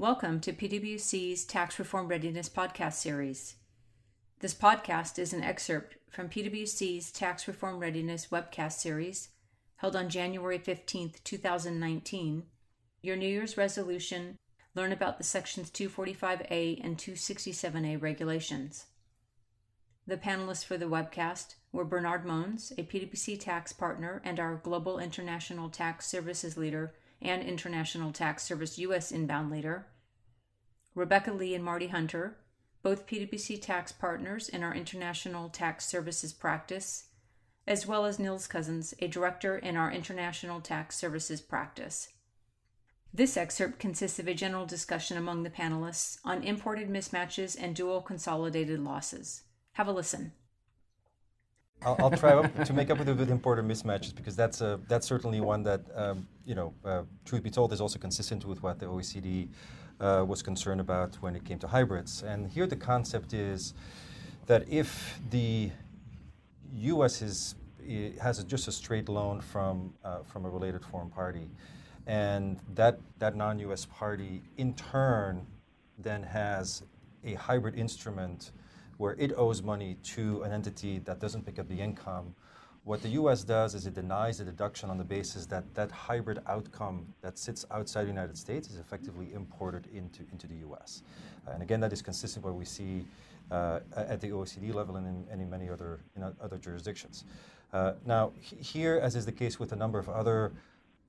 Welcome to PwC's Tax Reform Readiness Podcast Series. This podcast is an excerpt from PwC's Tax Reform Readiness webcast series held on January 15, 2019. Your New Year's resolution learn about the Sections 245A and 267A regulations. The panelists for the webcast were Bernard Moens, a PwC tax partner and our Global International Tax Services Leader and International Tax Service U.S. inbound leader, Rebecca Lee and Marty Hunter, both PwC tax partners in our International Tax Services practice, as well as Nils Cousins, a director in our International Tax Services practice. This excerpt consists of a general discussion among the panelists on imported mismatches and dual consolidated losses. Have a listen. I'll, I'll try to make up with, with imported mismatches because that's a, that's certainly one that um, you know, uh, truth be told, is also consistent with what the OECD uh, was concerned about when it came to hybrids. And here the concept is that if the U.S. is has a, just a straight loan from uh, from a related foreign party, and that that non-U.S. party in turn then has a hybrid instrument where it owes money to an entity that doesn't pick up the income. What the US does is it denies the deduction on the basis that that hybrid outcome that sits outside the United States is effectively imported into, into the US. Uh, and again, that is consistent with what we see uh, at the OECD level and in, and in many other, in other jurisdictions. Uh, now, here, as is the case with a number of other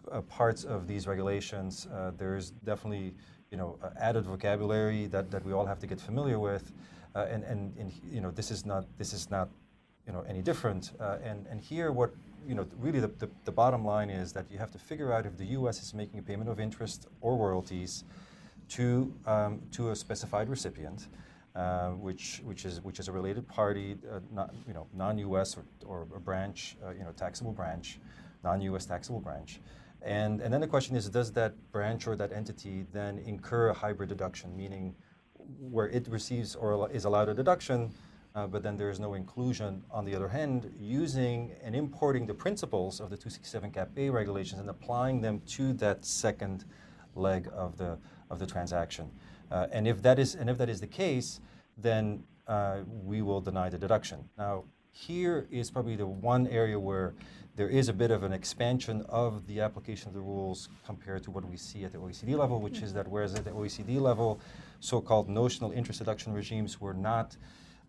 uh, parts of these regulations, uh, there's definitely you know, added vocabulary that, that we all have to get familiar with. Uh, and, and, and you know this is not this is not you know any different. Uh, and and here what you know really the, the, the, bottom line is that you have to figure out if the U.S. is making a payment of interest or royalties to um, to a specified recipient. Uh, which which is which is a related party, uh, not you know non-U.S. or, or a branch, uh, you know taxable branch, non-U.S. taxable branch, and and then the question is, does that branch or that entity then incur a hybrid deduction, meaning where it receives or is allowed a deduction, uh, but then there is no inclusion on the other hand, using and importing the principles of the 267 cap A regulations and applying them to that second leg of the of the transaction. Uh, and if that is and if that is the case, then uh, we will deny the deduction. Now, here is probably the one area where there is a bit of an expansion of the application of the rules compared to what we see at the OECD level, which is that whereas at the OECD level, so-called notional interest deduction regimes were not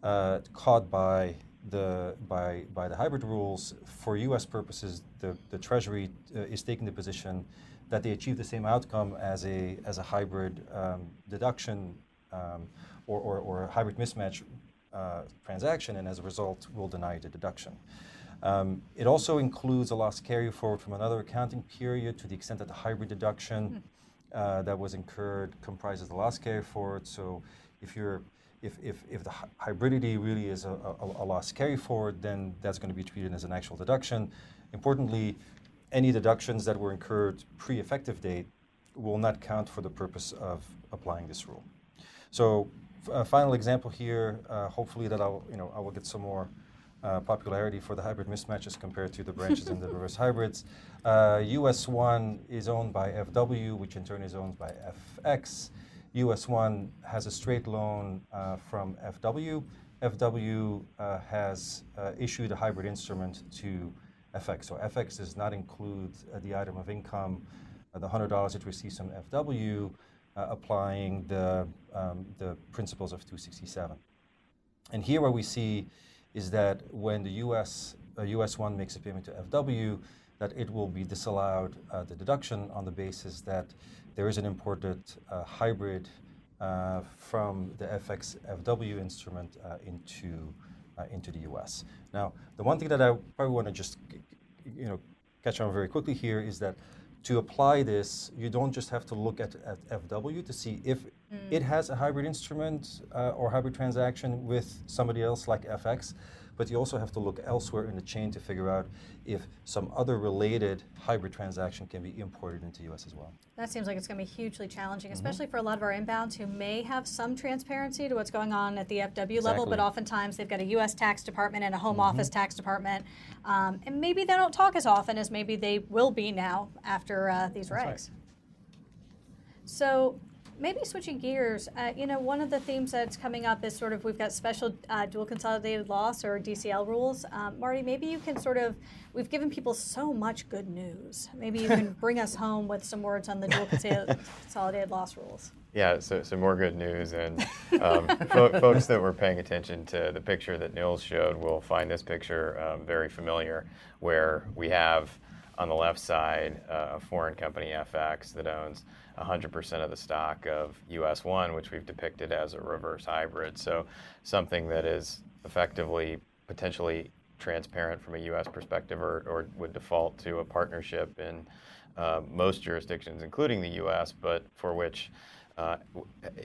uh, caught by the by by the hybrid rules for U.S. purposes. The the Treasury uh, is taking the position that they achieve the same outcome as a as a hybrid um, deduction um, or, or, or a hybrid mismatch uh, transaction, and as a result, will deny the deduction. Um, it also includes a loss carry forward from another accounting period to the extent that the hybrid deduction mm uh, that was incurred comprises the loss carry forward. So if you're if, if, if the hybridity really is a, a, a loss carry forward, then that's going to be treated as an actual deduction. Importantly, any deductions that were incurred pre-effective date will not count for the purpose of applying this rule. So, a final example here. Uh, hopefully, that I'll you know I will get some more uh, popularity for the hybrid mismatches compared to the branches and the reverse hybrids. Uh, US 1 is owned by FW, which in turn is owned by FX. US 1 has a straight loan uh, from FW. FW uh, has uh, issued a hybrid instrument to FX. So FX does not include uh, the item of income, the $100 it receives from FW, applying the, um, the principles of 267. And here what we see is that when the US, uh, US 1 makes a payment to FW, that it will be disallowed uh, the deduction on the basis that there is an imported uh, hybrid uh, from the FX FW instrument uh, into, uh, into the US. Now, the one thing that I probably want to just you know, catch on very quickly here is that to apply this, you don't just have to look at, at FW to see if mm. it has a hybrid instrument uh, or hybrid transaction with somebody else like FX, but you also have to look elsewhere in the chain to figure out if some other related hybrid transaction can be imported into the US as well. That seems like it's going to be hugely challenging, mm-hmm. especially for a lot of our inbounds who may have some transparency to what's going on at the FW exactly. level, but oftentimes they've got a US tax department and a home mm-hmm. office tax department, um, and maybe they don't talk as often as maybe they will be now after uh, these regs. Right. So Maybe switching gears, uh, you know, one of the themes that's coming up is sort of we've got special uh, dual consolidated loss or DCL rules. Um, Marty, maybe you can sort of, we've given people so much good news. Maybe you can bring us home with some words on the dual consolidated loss rules. Yeah, so, so more good news. And um, fo- folks that were paying attention to the picture that Nils showed will find this picture um, very familiar, where we have on the left side uh, a foreign company, FX, that owns 100% of the stock of US One, which we've depicted as a reverse hybrid. So something that is effectively potentially transparent from a US perspective or, or would default to a partnership in uh, most jurisdictions, including the US, but for which uh,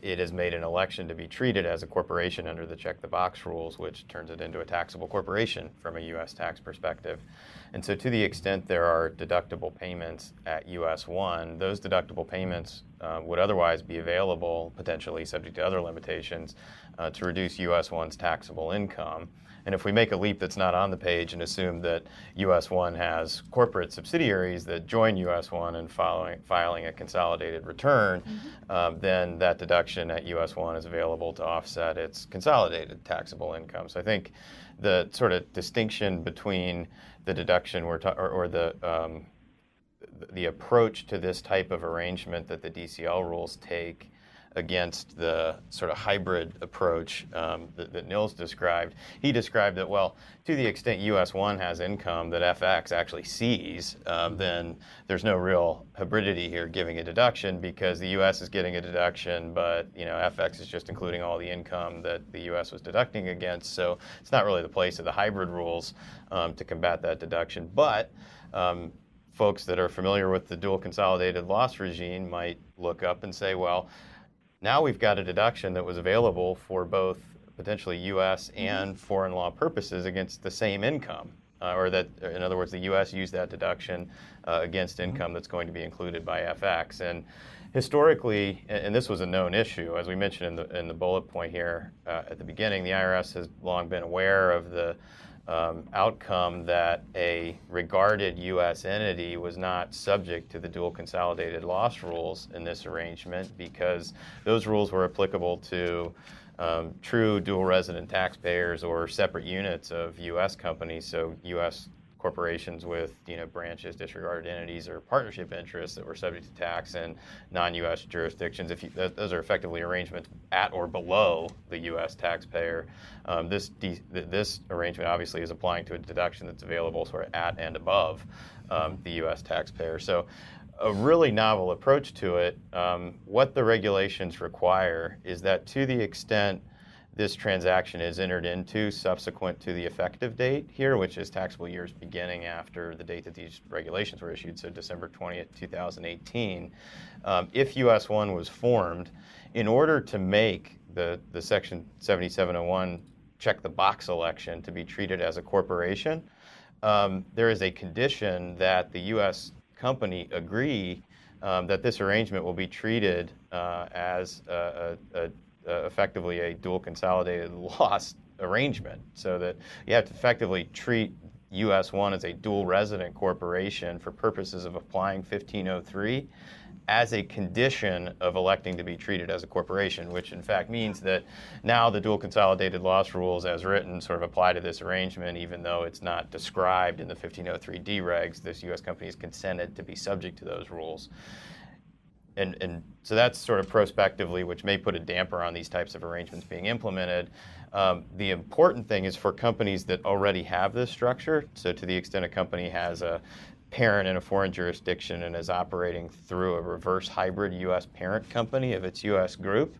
it has made an election to be treated as a corporation under the check the box rules, which turns it into a taxable corporation from a U.S. tax perspective. And so, to the extent there are deductible payments at US 1, those deductible payments uh, would otherwise be available, potentially subject to other limitations, uh, to reduce US 1's taxable income. And if we make a leap that's not on the page and assume that US 1 has corporate subsidiaries that join US 1 in following, filing a consolidated return, mm-hmm. um, then that deduction at US 1 is available to offset its consolidated taxable income. So I think the sort of distinction between the deduction we're ta- or, or the um, the approach to this type of arrangement that the DCL rules take against the sort of hybrid approach um, that, that, Nils described. He described that, well, to the extent US 1 has income that FX actually sees, um, then there's no real hybridity here giving a deduction because the US is getting a deduction, but you know FX is just including all the income that the US was deducting against. So it's not really the place of the hybrid rules um, to combat that deduction. But um, folks that are familiar with the dual consolidated loss regime might look up and say, well, now we've got a deduction that was available for both potentially U.S. Mm-hmm. and foreign law purposes against the same income. Uh, or that, in other words, the U.S. used that deduction uh, against mm-hmm. income that's going to be included by FX. And historically, and this was a known issue, as we mentioned in the, in the bullet point here uh, at the beginning, the IRS has long been aware of the um, outcome that a regarded U.S. entity was not subject to the dual consolidated loss rules in this arrangement because those rules were applicable to um, true dual resident taxpayers or separate units of U.S. companies, so U.S corporations with you know branches, disregarded entities, or partnership interests that were subject to tax in non-U.S. jurisdictions. If you, th- those are effectively arrangements at or below the U.S. taxpayer, um, this de- this arrangement obviously is applying to a deduction that's available sort of at and above um, the U.S. taxpayer. So. A really novel approach to it. Um, what the regulations require is that to the extent this transaction is entered into subsequent to the effective date here, which is taxable years beginning after the date that these regulations were issued, so December 20th, 2018. Um, if US 1 was formed, in order to make the, the Section 7701 check the box election to be treated as a corporation, um, there is a condition that the U.S. company agree um, that this arrangement will be treated uh, as a, a, a uh, effectively a dual consolidated loss arrangement, so that you have to effectively treat US 1 as a dual resident corporation for purposes of applying 1503 as a condition of electing to be treated as a corporation, which in fact means that now the dual consolidated loss rules as written sort of apply to this arrangement, even though it's not described in the 1503D regs. This U.S. company has consented to be subject to those rules and, and so that's sort of prospectively, which may put a damper on these types of arrangements being implemented. Um, the important thing is for companies that already have this structure. So, to the extent a company has a parent in a foreign jurisdiction and is operating through a reverse hybrid U.S. parent company of its U.S. group,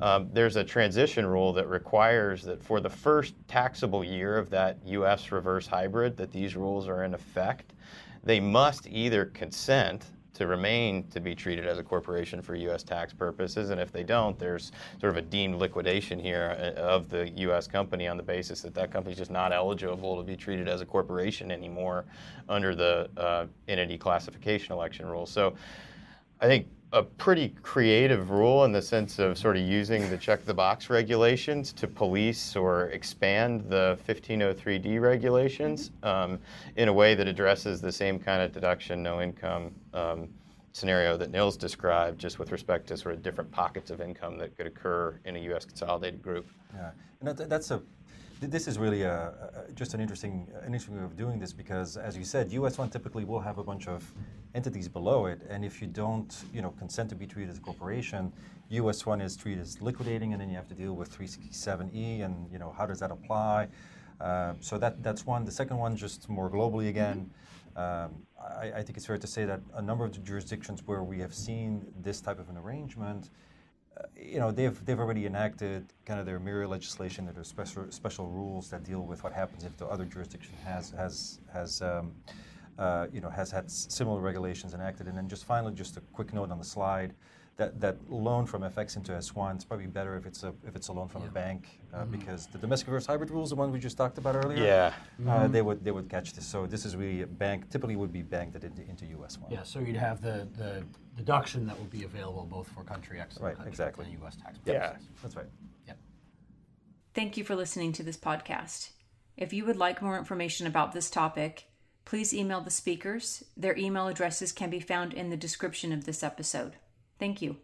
um, there's a transition rule that requires that for the first taxable year of that U.S. reverse hybrid, that these rules are in effect, they must either consent to remain to be treated as a corporation for U.S. tax purposes. And if they don't, there's sort of a deemed liquidation here uh, of the U.S. company on the basis that that company is just not eligible to be treated as a corporation anymore under the uh, entity classification election rules. So I think a pretty creative rule in the sense of sort of using the check the box regulations to police or expand the 1503D regulations um, in a way that addresses the same kind of deduction, no income um, scenario that Nils described, just with respect to sort of different pockets of income that could occur in a U.S. consolidated group. Yeah, and that, that's a. This is really a, a, just an interesting, an interesting way of doing this because, as you said, US one typically will have a bunch of entities below it, and if you don't, you know, consent to be treated as a corporation, US one is treated as liquidating, and then you have to deal with 367E, and you know, how does that apply? Uh, so that that's one. The second one, just more globally again. Um, I, I, think it's fair to say that a number of the jurisdictions where we have seen this type of an arrangement, uh, you know, they've, they've already enacted kind of their mirror legislation, their special, special rules that deal with what happens if the other jurisdiction has, has, has um, uh, you know, has had similar regulations enacted. And then just finally, just a quick note on the slide that, that loan from FX into S1 is probably better if it's a if it's a loan from yeah. a bank uh, mm-hmm. because the domestic reverse hybrid rules, the one we just talked about earlier, yeah, uh, mm-hmm. they would they would catch this. So this is really a bank typically would be banked into, into US one. Yeah, so you'd have the, the deduction that would be available both for country X and right, country exactly. and US tax. Yeah, that's right. Yep. Thank you for listening to this podcast. If you would like more information about this topic, please email the speakers. Their email addresses can be found in the description of this episode. Thank you.